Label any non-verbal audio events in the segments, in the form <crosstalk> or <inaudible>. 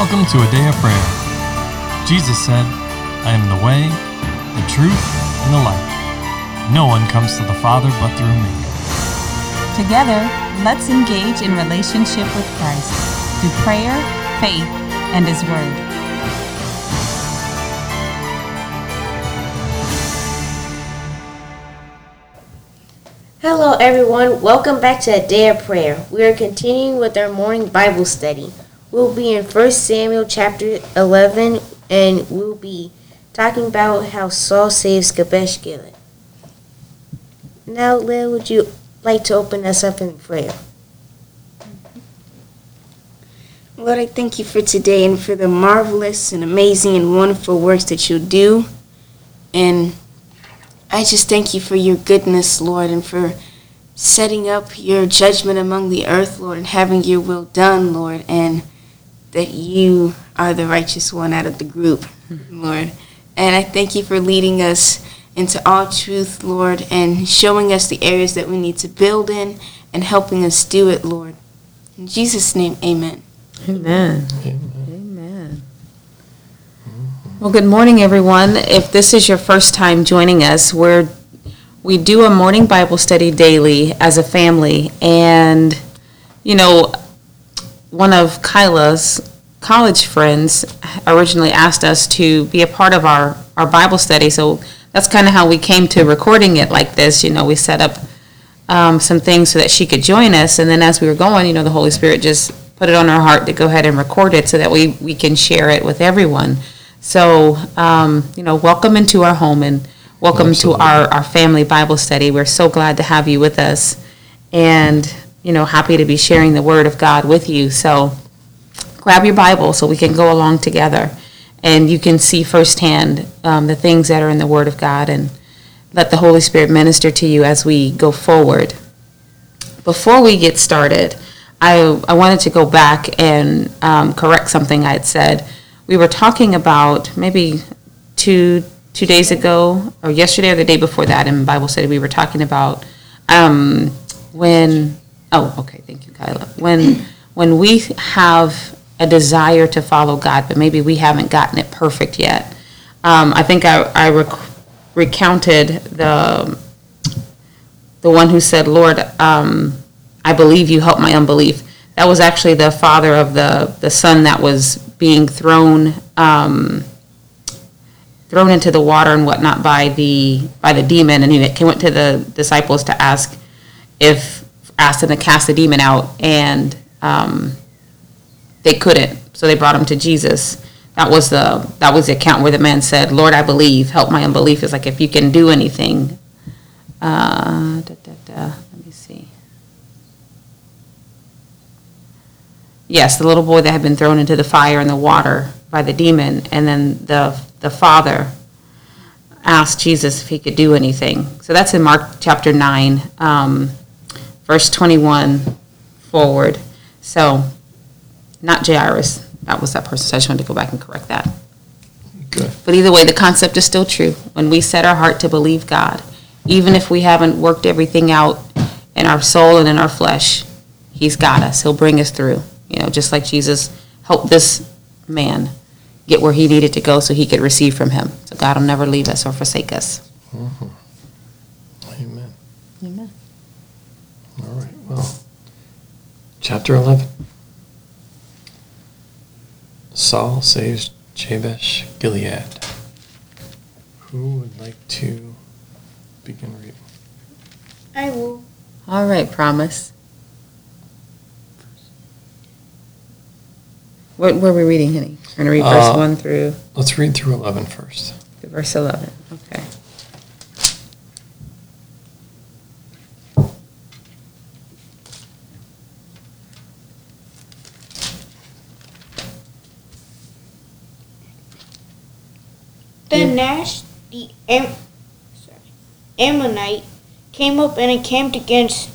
Welcome to a day of prayer. Jesus said, I am the way, the truth, and the life. No one comes to the Father but through me. Together, let's engage in relationship with Christ through prayer, faith, and His Word. Hello, everyone. Welcome back to a day of prayer. We are continuing with our morning Bible study. We'll be in 1 Samuel chapter 11, and we'll be talking about how Saul saves Jabesh Gilead. Now, Leah, would you like to open us up in prayer? Lord, I thank you for today and for the marvelous and amazing and wonderful works that you'll do. And I just thank you for your goodness, Lord, and for setting up your judgment among the earth, Lord, and having your will done, Lord, and that you are the righteous one out of the group, Lord. And I thank you for leading us into all truth, Lord, and showing us the areas that we need to build in and helping us do it, Lord. In Jesus' name, amen. Amen. Amen. Well, good morning, everyone. If this is your first time joining us, we're we do a morning Bible study daily as a family, and you know, one of Kyla's college friends originally asked us to be a part of our our Bible study, so that's kind of how we came to recording it like this. You know, we set up um, some things so that she could join us, and then as we were going, you know, the Holy Spirit just put it on our heart to go ahead and record it so that we, we can share it with everyone. So, um, you know, welcome into our home and welcome Absolutely. to our, our family Bible study. We're so glad to have you with us and, you know, happy to be sharing the Word of God with you. So, grab your Bible so we can go along together and you can see firsthand um, the things that are in the Word of God and let the Holy Spirit minister to you as we go forward. Before we get started, I, I wanted to go back and um, correct something I had said. We were talking about maybe two two days ago, or yesterday or the day before that in Bible study, we were talking about um, when. Oh, okay, thank you, Kyla. When when we have a desire to follow God, but maybe we haven't gotten it perfect yet. Um, I think I, I rec- recounted the the one who said, "Lord, um, I believe you. Help my unbelief." That was actually the father of the the son that was being thrown um, thrown into the water and whatnot by the by the demon, and he went to the disciples to ask if asked them to cast the demon out, and um, they couldn't. So they brought him to Jesus. That was the that was the account where the man said, "Lord, I believe. Help my unbelief." It's like if you can do anything. Uh, da, da, da. Let me see. Yes, the little boy that had been thrown into the fire and the water by the demon, and then the the father asked Jesus if he could do anything. So that's in Mark chapter nine, um, verse twenty-one forward. So, not Jairus. That was that person. So I just wanted to go back and correct that. Good. But either way, the concept is still true. When we set our heart to believe God, even if we haven't worked everything out in our soul and in our flesh, He's got us. He'll bring us through. You know, just like Jesus helped this man get where he needed to go so he could receive from Him. So God will never leave us or forsake us. Amen. Amen. All right. Well, chapter 11. Saul saves Jabesh Gilead. Who would like to begin reading? I will. All right, promise. What were we reading, honey? We're going to read verse Uh, 1 through Let's read through 11 first. verse 11. Okay. Then Nash, the Am- sorry, Ammonite, came up and encamped against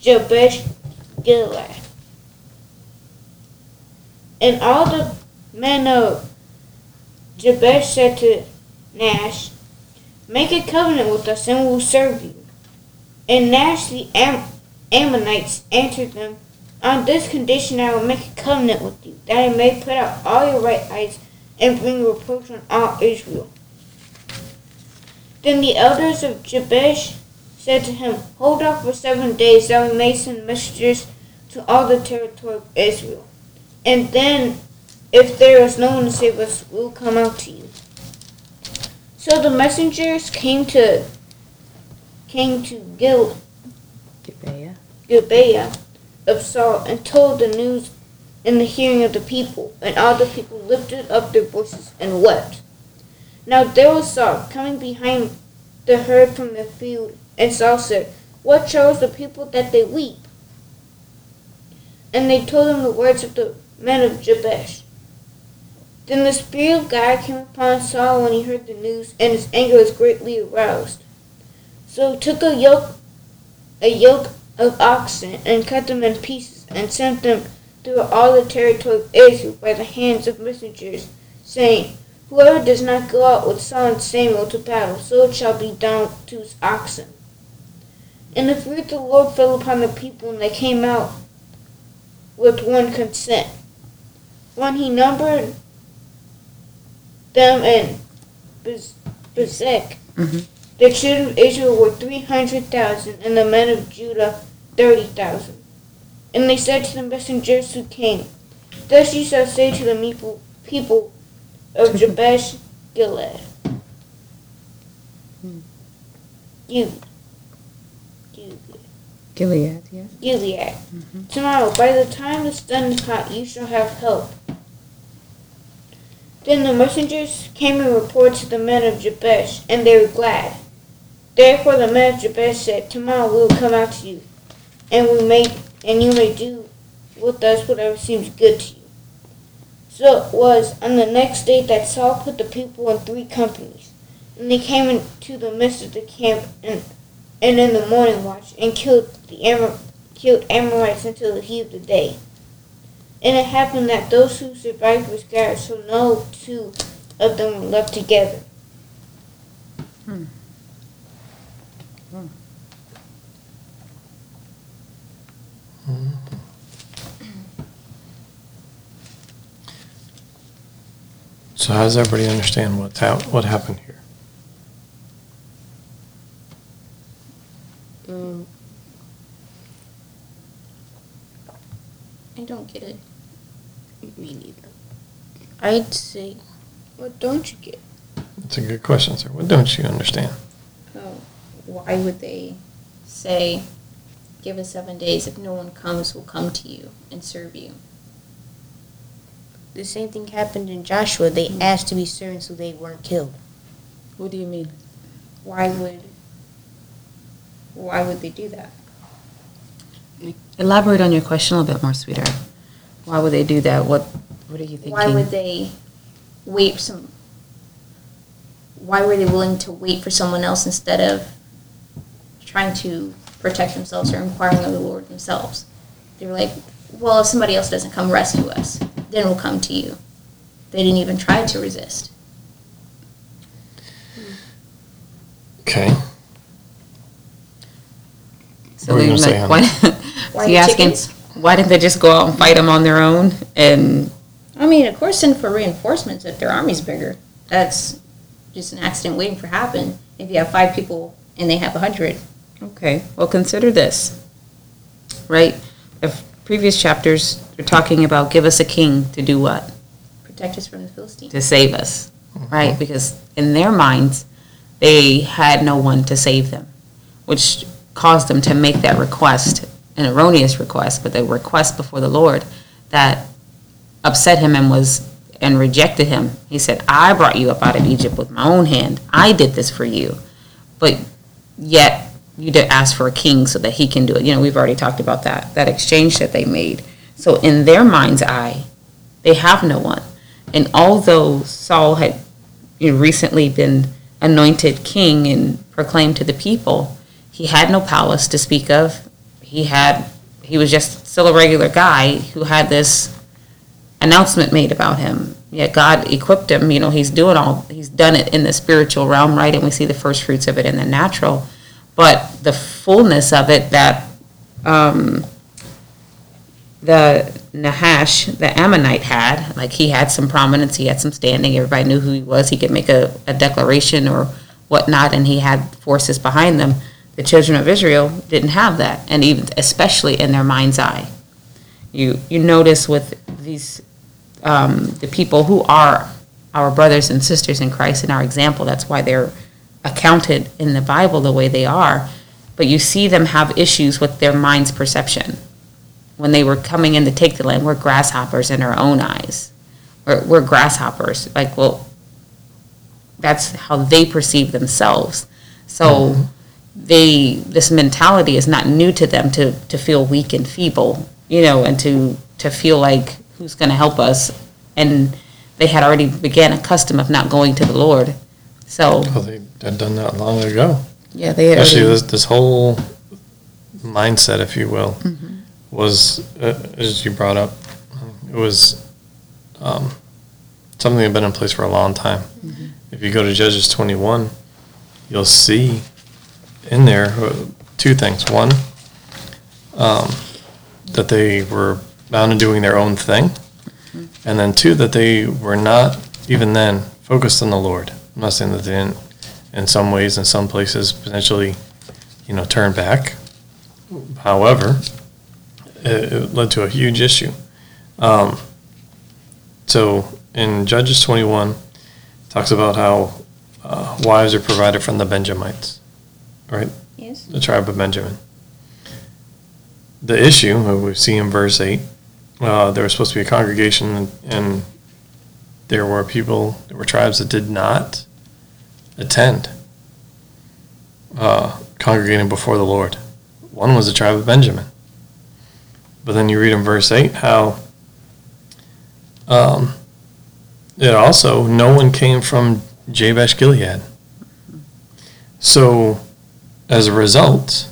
Jabesh Gilead. And all the men of Jabesh said to Nash, Make a covenant with us and we'll serve you. And Nash the Am- Ammonites answered them, On this condition I will make a covenant with you, that I may put out all your right eyes and bring reproach on all Israel. Then the elders of Jabesh said to him, Hold off for seven days, that we may send messengers to all the territory of Israel. And then, if there is no one to save us, we will come out to you. So the messengers came to came to Gil, Gibeah of Saul and told the news in the hearing of the people, and all the people lifted up their voices and wept. Now there was Saul coming behind the herd from the field, and Saul said, What troubles the people that they weep? And they told him the words of the men of Jabesh. Then the Spirit of God came upon Saul when he heard the news, and his anger was greatly aroused. So he took a yoke, a yoke of oxen, and cut them in pieces, and sent them through all the territory of Israel by the hands of messengers, saying, Whoever does not go out with Saul and Samuel to battle, so it shall be done to his oxen. And the fear of the Lord fell upon the people, and they came out with one consent. When he numbered them in Bezek, Mhm. the children of Israel were three hundred thousand, and the men of Judah thirty thousand. And they said to the messengers who came, Thus you shall say to the people of Jabesh Gilead. Hmm. You, you, Gilead, yeah. Gilead. Mm-hmm. Tomorrow, by the time the sun is hot, you shall have help. Then the messengers came and reported to the men of Jabesh, and they were glad. Therefore the men of Jabesh said, Tomorrow we will come out to you, and we may and you may do with us whatever seems good to you. So it was on the next day that Saul put the people in three companies, and they came into the midst of the camp and and in the morning watch, and killed the Amor- killed Amorites until the heat of the day. And it happened that those who survived were scattered, so no two of them were left together. Hmm. Hmm. So how does everybody understand what hap- what happened here? Um, I don't get it. Me neither. I'd say, What don't you get? That's a good question, sir. What don't you understand? Oh, why would they say, give us seven days, if no one comes, we'll come to you and serve you? The same thing happened in Joshua. They mm. asked to be served so they weren't killed. What do you mean? Why would, why would they do that? Elaborate on your question a little bit more, sweetheart. Why would they do that? What What are you thinking? Why would they wait some, why were they willing to wait for someone else instead of trying to protect themselves or inquiring of the Lord themselves? They were like, well, if somebody else doesn't come rescue us, then we'll come to you. They didn't even try to resist. Okay. So What were you we gonna say, why, Why so you asking why didn't they just go out and fight them on their own? And I mean, of course, send for reinforcements if their army's bigger. That's just an accident waiting for happen. If you have five people and they have a hundred, okay, well consider this, right? If previous chapters are talking about give us a king to do what? protect us from the Philistines. To save us, mm-hmm. right? Because in their minds, they had no one to save them, which caused them to make that request, an erroneous request, but the request before the Lord that upset him and was and rejected him. He said, "I brought you up out of Egypt with my own hand. I did this for you." But yet you to ask for a king so that he can do it. You know, we've already talked about that, that exchange that they made. So in their mind's eye, they have no one. And although Saul had you know, recently been anointed king and proclaimed to the people, he had no palace to speak of. He had he was just still a regular guy who had this announcement made about him. Yet God equipped him, you know, he's doing all he's done it in the spiritual realm, right? And we see the first fruits of it in the natural. But the fullness of it that um the Nahash, the Ammonite had. Like he had some prominence, he had some standing, everybody knew who he was, he could make a, a declaration or whatnot, and he had forces behind them. The children of Israel didn't have that, and even especially in their mind's eye. You you notice with these um, the people who are our brothers and sisters in Christ and our example. That's why they're accounted in the Bible the way they are. But you see them have issues with their mind's perception. When they were coming in to take the land, we're grasshoppers in our own eyes. We're, we're grasshoppers. Like, well, that's how they perceive themselves. So they this mentality is not new to them to to feel weak and feeble, you know, and to to feel like who's going to help us, and they had already began a custom of not going to the Lord. So they had done that long ago. yeah, they Actually, already, this, this whole mindset, if you will, was, uh, as you brought up, it was um, something that had been in place for a long time. If you go to Judges 21, you'll see in there uh, two things. One, um, that they were bound to doing their own thing. And then two, that they were not, even then, focused on the Lord. I'm not saying that they didn't, in some ways, in some places, potentially, you know, turn back. However, it, it led to a huge issue. Um, so in Judges 21, it talks about how uh, wives are provided from the Benjamites, right? Yes. the tribe of Benjamin. The issue we see in verse 8 uh, there was supposed to be a congregation, and, and there were people, there were tribes that did not attend uh, congregating before the Lord. One was the tribe of Benjamin. But then you read in verse 8 how um, it also, no one came from Jabesh Gilead. So, as a result,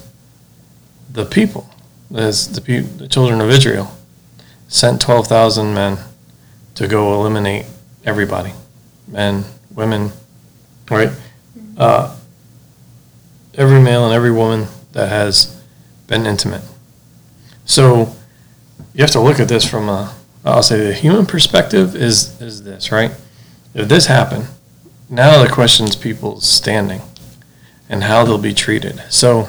the people, as the, pe- the children of Israel, sent 12,000 men to go eliminate everybody men, women, right? Uh, every male and every woman that has been intimate. So, you have to look at this from a, I'll say the human perspective is, is this, right? If this happened, now the question's people's standing and how they'll be treated. So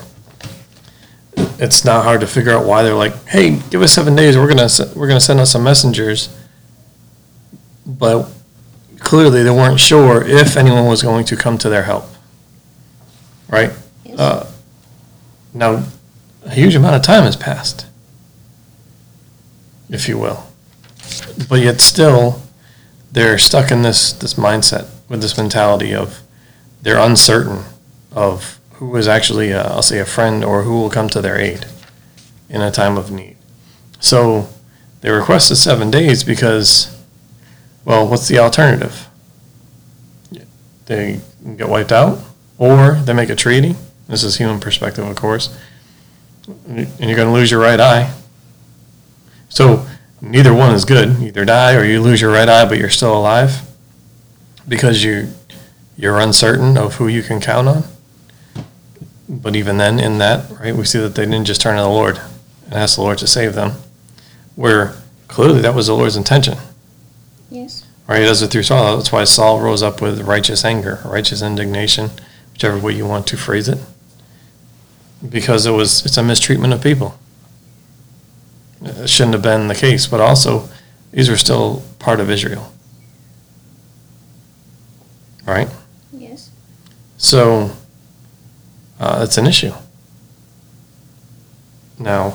it's not hard to figure out why they're like, "Hey, give us seven days. We're gonna we're gonna send us some messengers." But clearly, they weren't sure if anyone was going to come to their help. Right? Yes. Uh, now, a huge amount of time has passed, if you will, but yet still, they're stuck in this this mindset with this mentality of they're uncertain of who is actually, i I'll say, a friend or who will come to their aid in a time of need. So they requested seven days because, well, what's the alternative? They get wiped out, or they make a treaty. This is human perspective, of course, and you're going to lose your right eye. So neither one is good. Either die or you lose your right eye, but you're still alive because you you're uncertain of who you can count on. But even then, in that, right, we see that they didn't just turn to the Lord and ask the Lord to save them, where clearly that was the Lord's intention, Yes. right? He does it through Saul. That's why Saul rose up with righteous anger, righteous indignation, whichever way you want to phrase it, because it was it's a mistreatment of people. It shouldn't have been the case, but also these were still part of Israel, right? Yes. So uh, it's an issue. Now,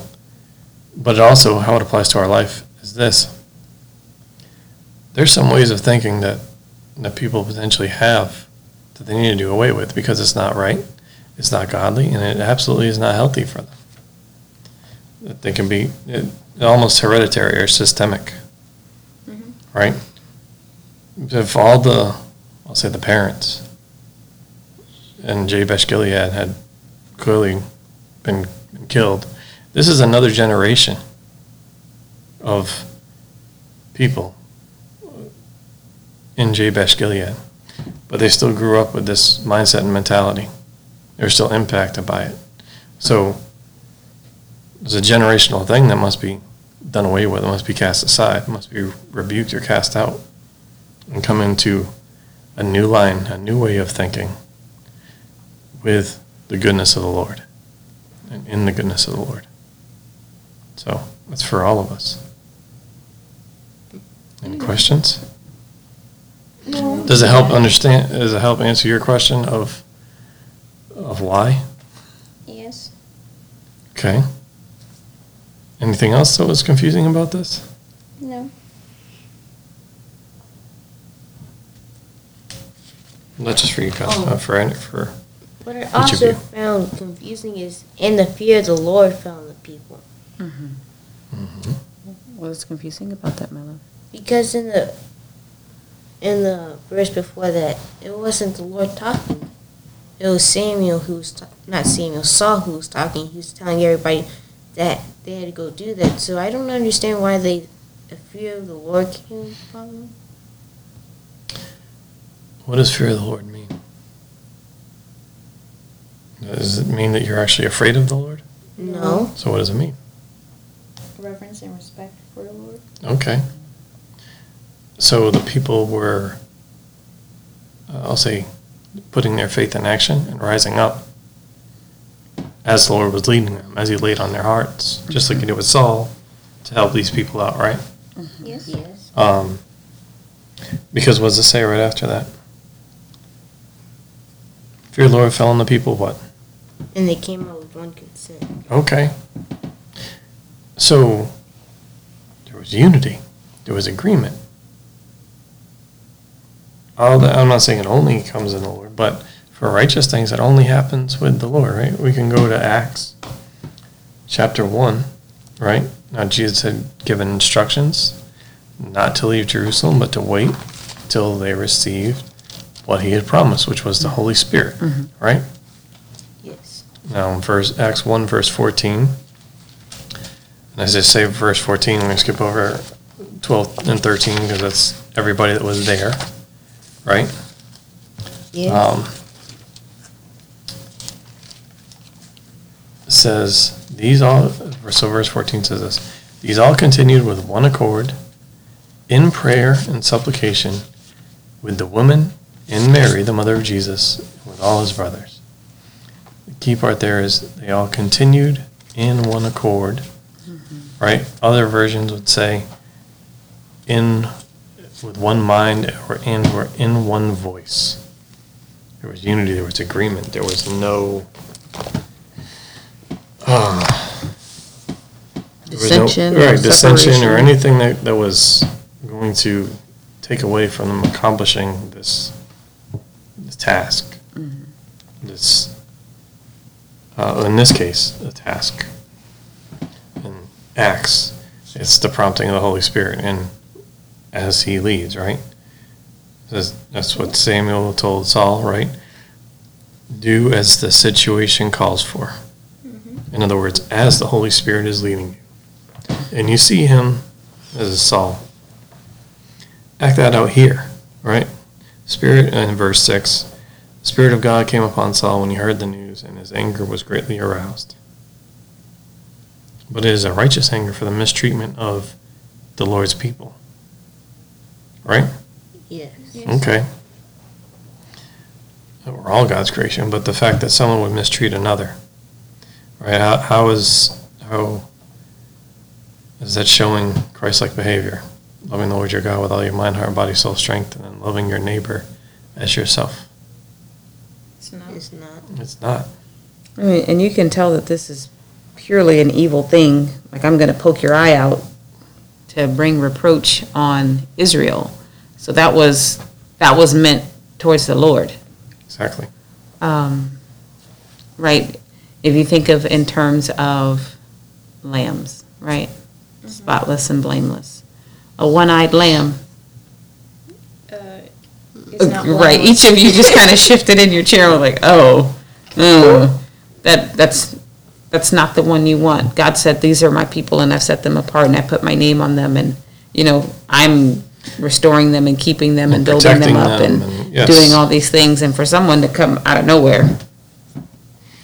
but also how it applies to our life is this. There's some ways of thinking that that people potentially have that they need to do away with because it's not right, it's not godly, and it absolutely is not healthy for them. That they can be it, almost hereditary or systemic, mm-hmm. right? If all the, I'll say the parents, and Jabesh Gilead had clearly been, been killed. This is another generation of people in Jabesh Gilead, but they still grew up with this mindset and mentality. They're still impacted by it. So it's a generational thing that must be done away with. It must be cast aside. It must be rebuked or cast out, and come into a new line, a new way of thinking, with the goodness of the Lord, and in the goodness of the Lord. So it's for all of us. Any questions? Does it help understand? Does it help answer your question of of why? Yes. Okay. Anything else that was confusing about this? No. Not just for you, Kyle, Oh. uh, for any, for What I of also you. found confusing is, and the fear of the Lord found the people. Mhm. Mhm. What was confusing about that, Milo? Because in the in the verse before that, it wasn't the Lord talking. It was Samuel who was ta- not Samuel, Saul who was talking. He was telling everybody that they had to go do that. So I don't understand why they the fear of the Lord came upon them. what does fear of the Lord mean? Does it mean that you're actually afraid of the Lord? No. So what does it mean? Reverence and respect for the Lord. Okay. So the people were, uh, I'll say, putting their faith in action and rising up as the Lord was leading them, as He laid on their hearts, just like He did with Saul, to help these people out, right? Yes. Yes. Um, because what does it say right after that? Fear the Lord fell on the people, what? And they came out with one consent. Okay. So there was unity, there was agreement. All that, I'm not saying it only comes in the Lord, but for righteous things, it only happens with the Lord, right? We can go to Acts chapter 1, right? Now, Jesus had given instructions not to leave Jerusalem, but to wait till they received what he had promised, which was the mm-hmm. Holy Spirit, mm-hmm. right? Yes. Now, in verse, Acts 1, verse 14, and as I say verse 14, I'm going to skip over 12 and 13 because that's everybody that was there, right? Yes. Um, says, these all, so verse 14 says this, these all continued with one accord in prayer and supplication with the woman and Mary, the mother of Jesus, with all his brothers. The key part there is they all continued in one accord, right? Other versions would say in with one mind or in or in one voice. There was unity, there was agreement, there was no uh, was no- Dissension or right, dissension or anything that, that was going to take away from them accomplishing this, this task. This, uh, in this case, a task. In Acts, it's the prompting of the Holy Spirit and as he leads, right? That's what Samuel told Saul, right? Do as the situation calls for. Mm-hmm. In other words, as the Holy Spirit is leading you. And you see him as Saul. Act that out here, right? Spirit, in verse 6, the Spirit of God came upon Saul when he heard the news, and his anger was greatly aroused. But it is a righteous anger for the mistreatment of the Lord's people. Right? yes. Okay. We're all God's creation, but the fact that someone would mistreat another, right? How, how is how is that showing Christ-like behavior? Loving the Lord your God with all your mind, heart, body, soul, strength, and then loving your neighbor as yourself. It's not. It's not. It's not. I mean, and you can tell that this is purely an evil thing. Like I'm going to poke your eye out to bring reproach on Israel. So that was that was meant towards the Lord, Exactly. um, right? If you think of in terms of lambs, right? Spotless and blameless. A one-eyed lamb Uh, right. Each of you just kind of shifted in your chair, like, oh, oh, <laughs> that that's that's not the one you want. God said, "These are my people, and I've set them apart, and I put my name on them, and you know, I'm restoring them and keeping them and, And building them up them and, and- yes. doing all these things." And for someone to come out of nowhere,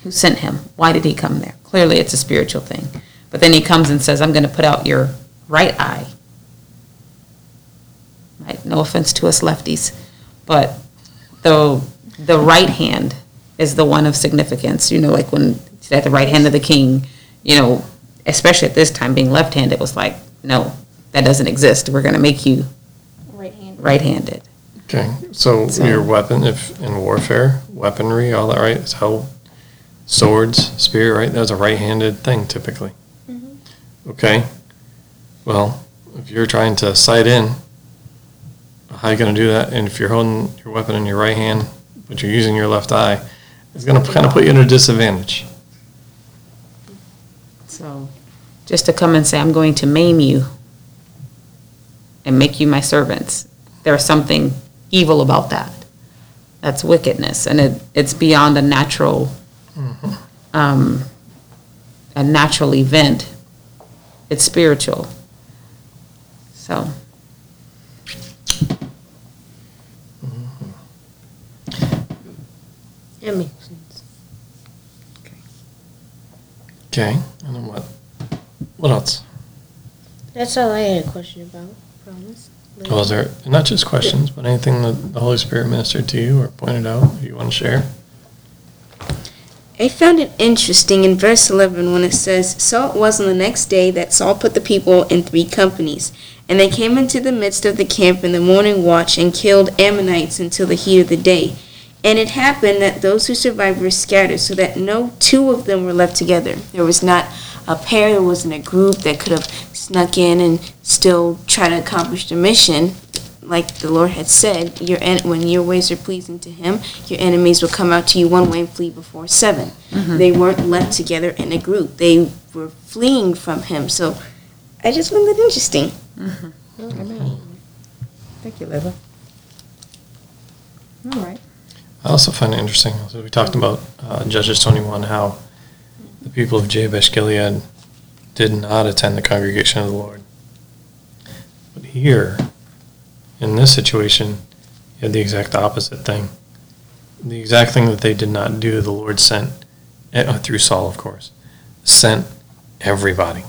who sent him? Why did he come there? Clearly, it's a spiritual thing. But then he comes and says, "I'm going to put out your right eye. Right, no offense to us lefties, but the the right hand is the one of significance. You know, like when it's at the right hand of the king, you know, especially at this time being left-handed was like, no, that doesn't exist. We're going to make you Right hand. right-handed. Okay, so So- your weapon, if in warfare, weaponry, all that, right? Is how swords, spear, right? That's a right-handed thing typically. Mm-hmm. Okay, well, if you're trying to sight in, how are you gonna do that? And if you're holding your weapon in your right hand, but you're using your left eye, it's gonna kind of put you at a disadvantage. So, just to come and say, I'm going to maim you and make you my servants, there's something evil about that. That's wickedness, and it, it's beyond a natural, um, a natural event. It's spiritual. So, That makes Okay, and then what? What else? That's all I had a question about. Promise. Well, is there, not just questions, but anything that the Holy Spirit ministered to you or pointed out you want to share? I found it interesting in verse 11 when it says, So it was on the next day that Saul put the people in three companies, and they came into the midst of the camp in the morning watch and killed Ammonites until the heat of the day. And it happened that those who survived were scattered, so that no two of them were left together. There was not a pair, there wasn't a group that could have snuck in and still try to accomplish the mission. Like the Lord had said, your en- when your ways are pleasing to Him, your enemies will come out to you one way and flee before 7 mm-hmm. They weren't left together in a group. They were fleeing from Him. So I just found that interesting. Mm-hmm. thank you, Liva. All right. I also find it interesting, so we talked about uh, Judges 21, how the people of Jabesh Gilead did not attend the congregation of the Lord. But here, in this situation, you had the exact opposite thing. The exact thing that they did not do, the Lord sent, eh, through Saul, of course, sent everybody.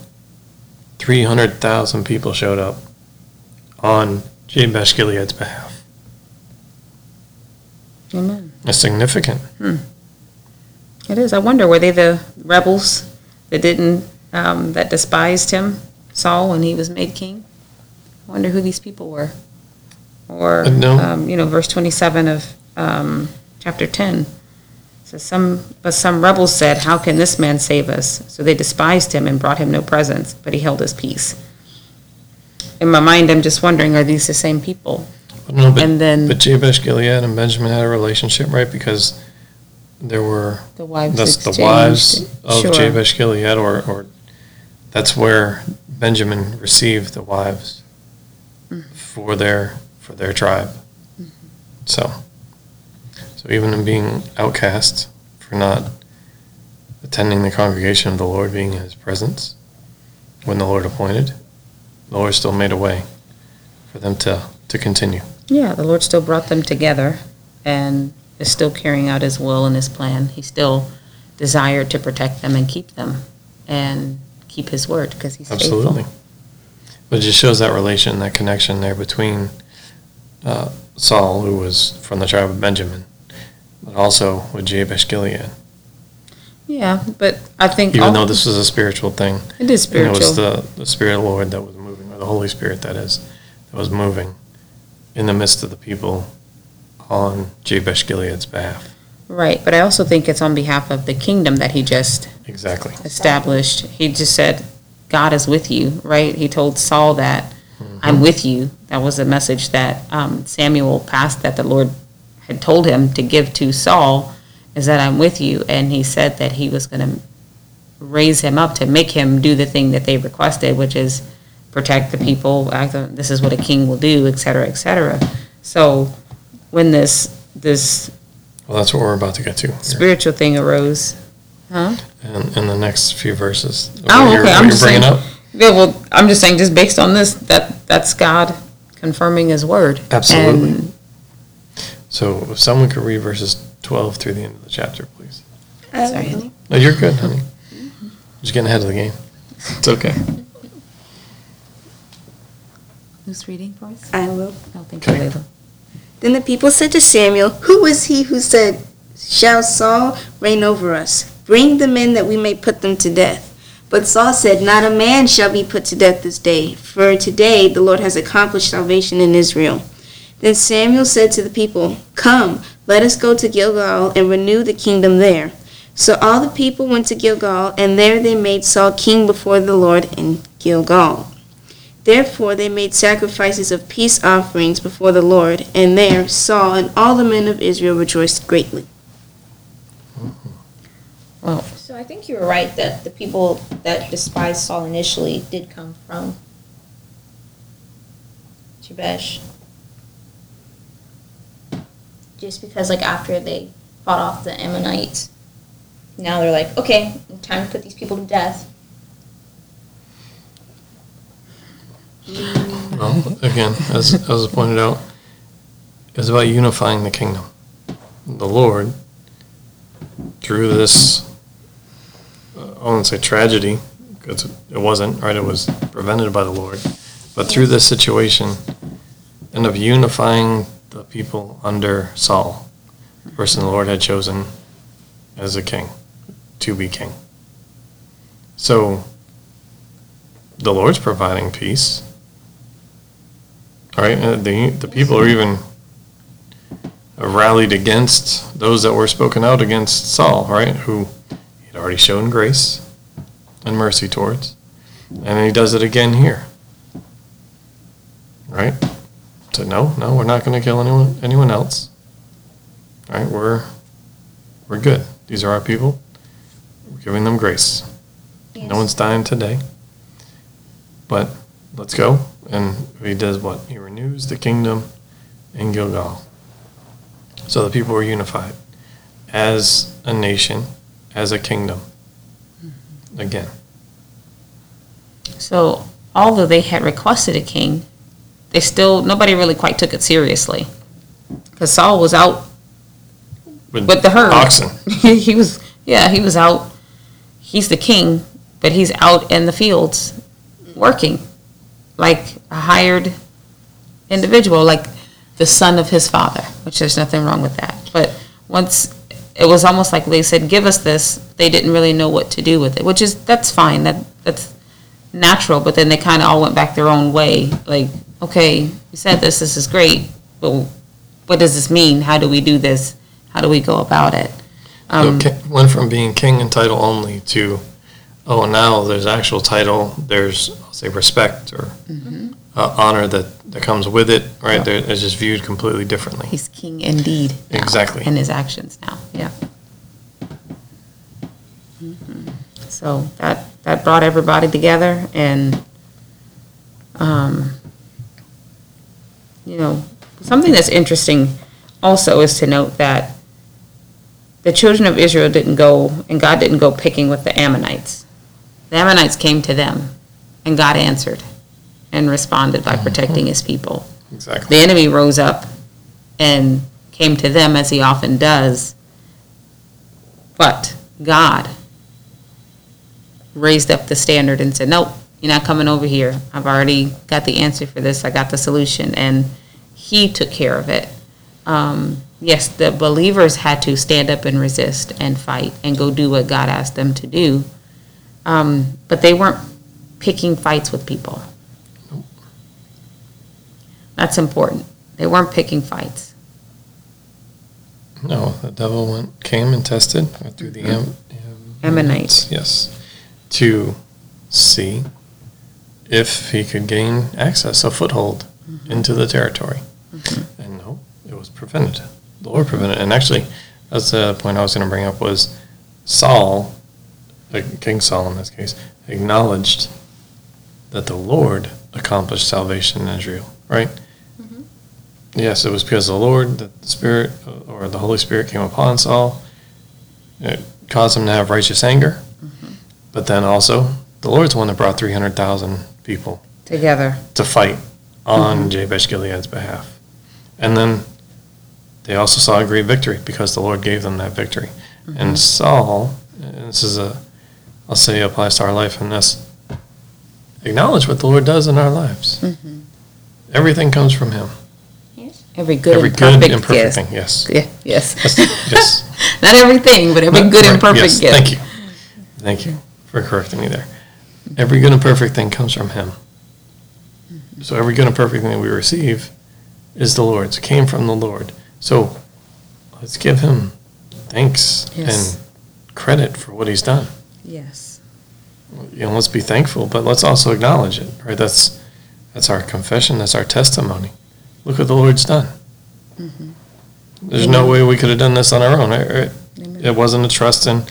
300,000 people showed up on Jabesh Gilead's behalf. Amen. It's significant. It is. I wonder, were they the rebels that didn't, um, that despised him, Saul, when he was made king? I wonder who these people were. Or, no. um, you know, verse twenty-seven of, um, chapter ten. Says some, but some rebels said, how can this man save us? So they despised him and brought him no presents, but he held his peace. In my mind, I'm just wondering, are these the same people? No, but, And then- but Jabesh Gilead and Benjamin had a relationship, right? Because there were The wives that's the wives of Sure. Jabesh Gilead, or or that's where Benjamin received the wives Mm-hmm. for their for their tribe. So, so even in being outcast for not attending the congregation of the Lord, being in His presence when the Lord appointed, the Lord still made a way for them to to continue. Yeah, the Lord still brought them together and is still carrying out his will and his plan. He still desired to protect them and keep them and keep his word because he's Absolutely. faithful. But it just shows that relation, that connection there between uh, Saul, who was from the tribe of Benjamin, but also with Jabesh Gilead. Yeah, but I think Even though this was a spiritual thing, it is and it was the, the Spirit of the Lord that was moving, or the Holy Spirit that is, that was moving in the midst of the people on Jabesh Gilead's behalf. Right, but I also think it's on behalf of the kingdom that he just Exactly. established. He just said, God is with you, right? He told Saul that, I'm with you. That was a message that um, Samuel passed that the Lord had told him to give to Saul, is that I'm with you. And he said that he was going to raise him up to make him do the thing that they requested, which is protect the people. act on- This is what a king will do, et cetera, et cetera. So when this, this Well, that's what we're about to get to. here. spiritual thing arose, huh? And in the next few verses. Oh, what you're- okay, I'm just bringing saying- up. Yeah, well, I'm just saying, just based on this, that, that's God confirming his word. Absolutely. And So if someone could read verses 12 through the end of the chapter, please. Uh, Sorry, honey. No, you're good, honey. Just getting ahead of the game. It's okay. Who's reading for us? I will. No, thank you, Layla. Then the people said to Samuel, Who was he who said, Shall Saul reign over us? Bring the men that we may put them to death. But Saul said, Not a man shall be put to death this day, for today the Lord has accomplished salvation in Israel. Then Samuel said to the people, Come, let us go to Gilgal and renew the kingdom there. So all the people went to Gilgal, and there they made Saul king before the Lord in Gilgal. Therefore they made sacrifices of peace offerings before the Lord, and there Saul and all the men of Israel rejoiced greatly. So I think you were right that the people that despised Saul initially did come from Jabesh. Just because, like, after they fought off the Ammonites, now they're like, okay, time to put these people to death. <laughs> Well, again, as, as pointed out, it's about unifying the kingdom. The Lord, through this, uh, I won't say tragedy, because it wasn't, right? It was prevented by the Lord. But through this situation, end up unifying the people under Saul, the person the Lord had chosen as a king, to be king. So, the Lord's providing peace right? Uh, the the people are even rallied against those that were spoken out against Saul, right? Who he'd already shown grace and mercy towards, and he does it again here, right? So no, no, we're not going to kill anyone anyone else. Right? We're we're good. These are our people. We're giving them grace. No one's dying today. But let's go. And he does what? He renews the kingdom in Gilgal. So the people were unified as a nation, as a kingdom. Mm-hmm. Again. So, although they had requested a king, they still, nobody really quite took it seriously. Because Saul was out with the herd. Oxen. <laughs> he was, yeah, he was out. He's the king, but he's out in the fields working like a hired individual, like the son of his father, which there's nothing wrong with that. But once it was almost like they said, "Give us this," they didn't really know what to do with it, which is that's fine. That that's natural. But then they kind of all went back their own way. Like, okay, you said this. This is great, but what does this mean? How do we do this? How do we go about it? Um, so went from being king and title only to, oh, now there's actual title. There's, I'll say, respect or uh, honor that, that comes with it, right? Yep. It's just viewed completely differently. He's king indeed. now, Exactly. In his actions now, yeah. Mhm. So that, that brought everybody together and, um, you know, something that's interesting also is to note that the children of Israel didn't go, and God didn't go picking with the Ammonites. The Ammonites came to them, and God answered and responded by protecting his people Exactly. the enemy rose up and came to them as he often does. But God raised up the standard and said, Nope, you're not coming over here. I've already got the answer for this. I got the solution. And he took care of it. Um, yes, the believers had to stand up and resist and fight and go do what God asked them to do. Um, but they weren't picking fights with people. No. That's important. They weren't picking fights. No, the devil went, came and tested through the Am- Ammonites. Yes, to see if he could gain access, a foothold into the territory. And no, it was prevented. The Lord prevented. And actually, that's the point I was going to bring up was Saul, uh, King Saul in this case, acknowledged that the Lord accomplished salvation in Israel. Right? Mm-hmm. Yes, it was because of the Lord that the Spirit or the Holy Spirit came upon Saul. It caused him to have righteous anger. Mm-hmm. But then also, the Lord's the one that brought 300,000 people Together. to fight on mm-hmm. Jabesh Gilead's behalf. And then they also saw a great victory because the Lord gave them that victory. And Saul, and this is a, I'll say applies to our life in this, acknowledge what the Lord does in our lives. Mm-hmm. Everything comes from Him. Yes. Every good Every and good perfect and perfect gift. thing. Yes. Yeah, yes. Yes. <laughs> yes. Not everything, but every good and perfect yes, gift. Thank you. Thank you for correcting me there. Every good and perfect thing comes from Him. So every good and perfect thing that we receive is the Lord's. It came from the Lord. So let's give Him thanks Yes. and credit for what He's done. Yes. You know, let's be thankful, but let's also acknowledge it. Right? That's that's our confession. That's our testimony. Look what the Lord's done. There's no way we could have done this on our own. Right? Right? Amen. It wasn't a trust in,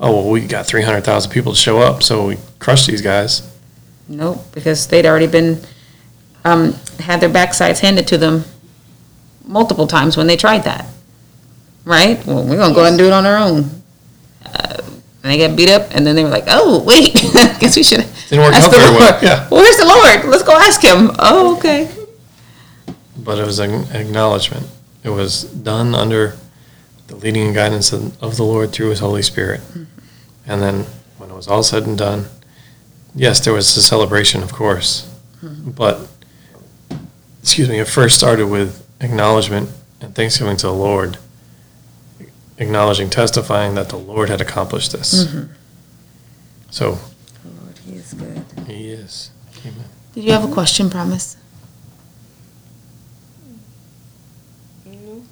oh, well, we got 300,000 people to show up, so we crushed these guys. Nope, because they'd already been, um, had their backsides handed to them multiple times when they tried that. Right? Well, we're gonna go ahead and do it on our own. Uh, And they got beat up, and then they were like, oh, wait, <laughs> I guess we should. Didn't work ask out the very well, Lord. yeah. Well, where's the Lord? Let's go ask him. Oh, okay. But it was an acknowledgement. It was done under the leading and guidance of, of the Lord through His Holy Spirit. Mm-hmm. And then when it was all said and done, yes, there was a celebration, of course. Mm-hmm. But, excuse me, it first started with acknowledgement and thanksgiving to the Lord, acknowledging, testifying that the Lord had accomplished this. Mm-hmm. So Lord, he is good. He is. Amen. Did you have a question, Promise? No.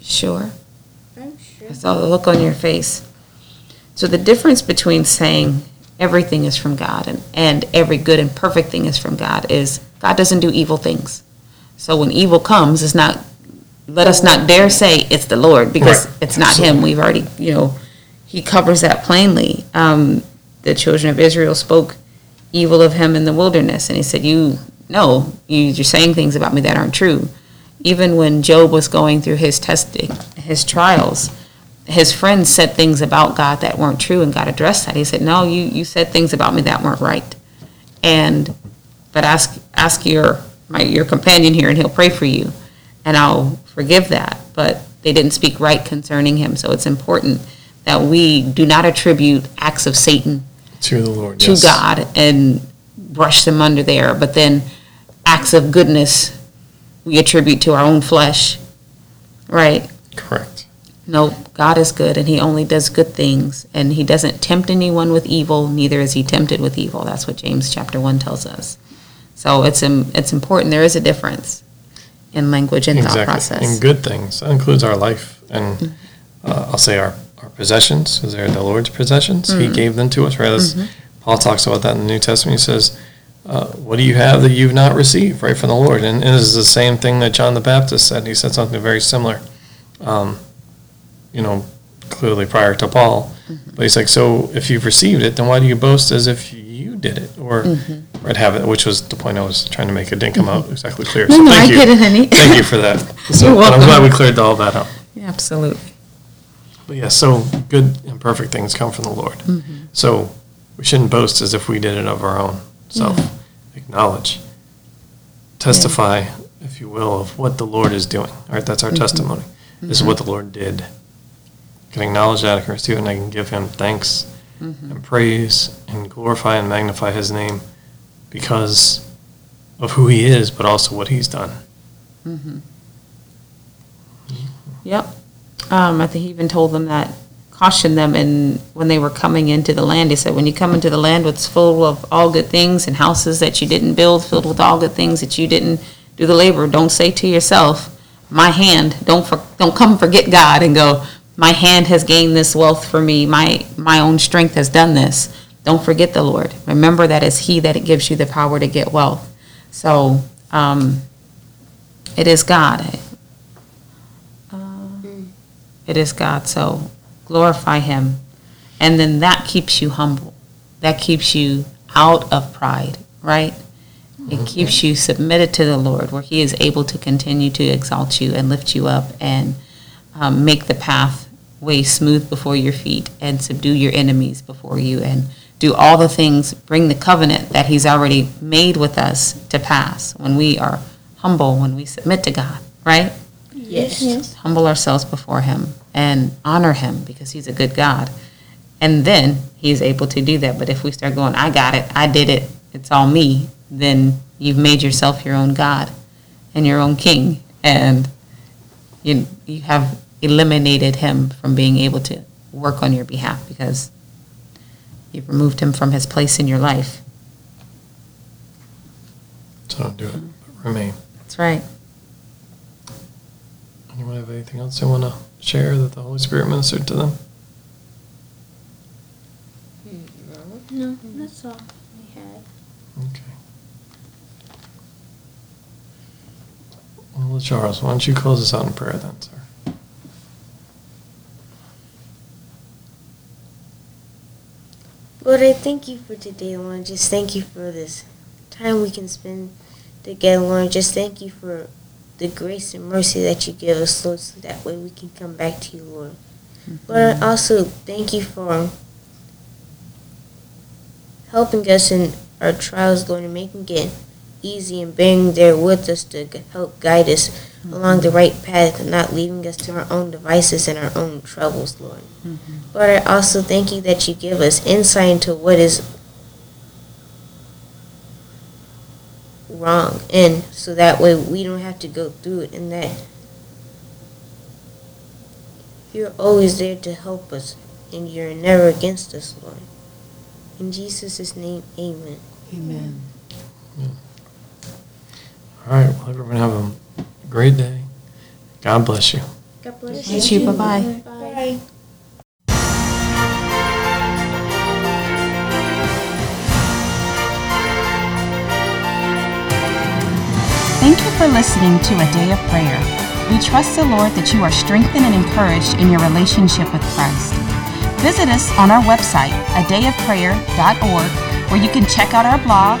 Sure. I'm sure. I saw the look on your face. So the difference between saying everything is from God and, and every good and perfect thing is from God is God doesn't do evil things. So when evil comes, it's not, let us not dare say it's the Lord because Right. it's not Him. We've already, you know, He covers that plainly. Um, the children of Israel spoke evil of Him in the wilderness, and He said, "You no, you, you're saying things about me that aren't true." Even when Job was going through his testing, his trials, his friends said things about God that weren't true, and God addressed that. He said, "No, you you said things about me that weren't right." And but ask ask your my your companion here, and he'll pray for you, and I'll forgive that. But they didn't speak right concerning him, so it's important that we do not attribute acts of Satan To the Lord. to yes. God and brush them under there, but then acts of goodness we attribute to our own flesh, right? Correct. No, God is good and he only does good things and he doesn't tempt anyone with evil, neither is he tempted with evil. That's what James chapter 1 tells us. So it's it's important there is a difference in language and thought process. Mm-hmm. And good things. That includes our life. And uh, I'll say our, our possessions, because they're the Lord's possessions. Mm-hmm. He gave them to us, right? As Paul talks about that in the New Testament. He says, uh, What do you have that you've not received, right, from the Lord? And, and this is the same thing that John the Baptist said. He said something very similar, um, you know, clearly prior to Paul. Mm-hmm. But he's like, So if you've received it, then why do you boast as if you did it or, Mm-hmm. or have it? Which was the point I was trying to make. It didn't come out exactly clear. No, so no, thank I you. get it, honey. <laughs> Thank you for that. <laughs> So, I'm glad we cleared all that up. Yeah, absolutely. But yeah, so good and perfect things come from the Lord. Mm-hmm. So we shouldn't boast as if we did it of our own self. Acknowledge, testify, if you will, of what the Lord is doing. All right, that's our Mm-hmm. testimony. This is what the Lord did. I can acknowledge that, I can receive it, and I can give Him thanks Mm-hmm. and praise and glorify and magnify His name because of who He is, but also what He's done. Yep. Um, I think he even told them that, cautioned them, and when they were coming into the land, he said, when you come into the land that's full of all good things and houses that you didn't build, filled with all good things that you didn't do the labor, don't say to yourself, my hand, don't for, don't come forget God and go, my hand has gained this wealth for me, my, my own strength has done this. Don't forget the Lord. Remember that it's He that gives you the power to get wealth. So, um, it is God. It is God, so glorify Him. And then that keeps you humble. That keeps you out of pride, right? It keeps you submitted to the Lord, where He is able to continue to exalt you and lift you up and um, make the path way smooth before your feet and subdue your enemies before you and do all the things, bring the covenant that He's already made with us to pass when we are humble, when we submit to God, right? Yes. humble ourselves before him and honor him because he's a good God. And then he's able to do that. But if we start going, I got it, I did it, it's all me, then you've made yourself your own God. and your own king, and you you have eliminated him from being able to work on your behalf because you've removed him from his place in your life. So don't do it, but remain. That's right. Anyone have anything else they want to share that the Holy Spirit ministered to them? No, that's all we had. Okay. Well, Charles, why don't you close us out in prayer then, sir? Lord, I thank you for today, Lord. Just thank you for this time we can spend together, Lord. Just thank you for the grace and mercy that you give us, Lord, so that way we can come back to you, Lord. Mm-hmm. Lord, I also thank you for helping us in our trials, Lord, and making it easy and being there with us to help guide us along the right path and not leaving us to our own devices and our own troubles, Lord. Mm-hmm. Lord, I also thank you that you give us insight into what is wrong, and so that way we don't have to go through it, and that you're always there to help us, and you're never against us, Lord. In Jesus' name, amen. Amen. All right. Well, everyone have a great day. God bless you. God bless Thank you. Bye bye. Bye. Thank you for listening to A Day of Prayer. We trust the Lord that you are strengthened and encouraged in your relationship with Christ. Visit us on our website, adayofprayer.org, where you can check out our blog,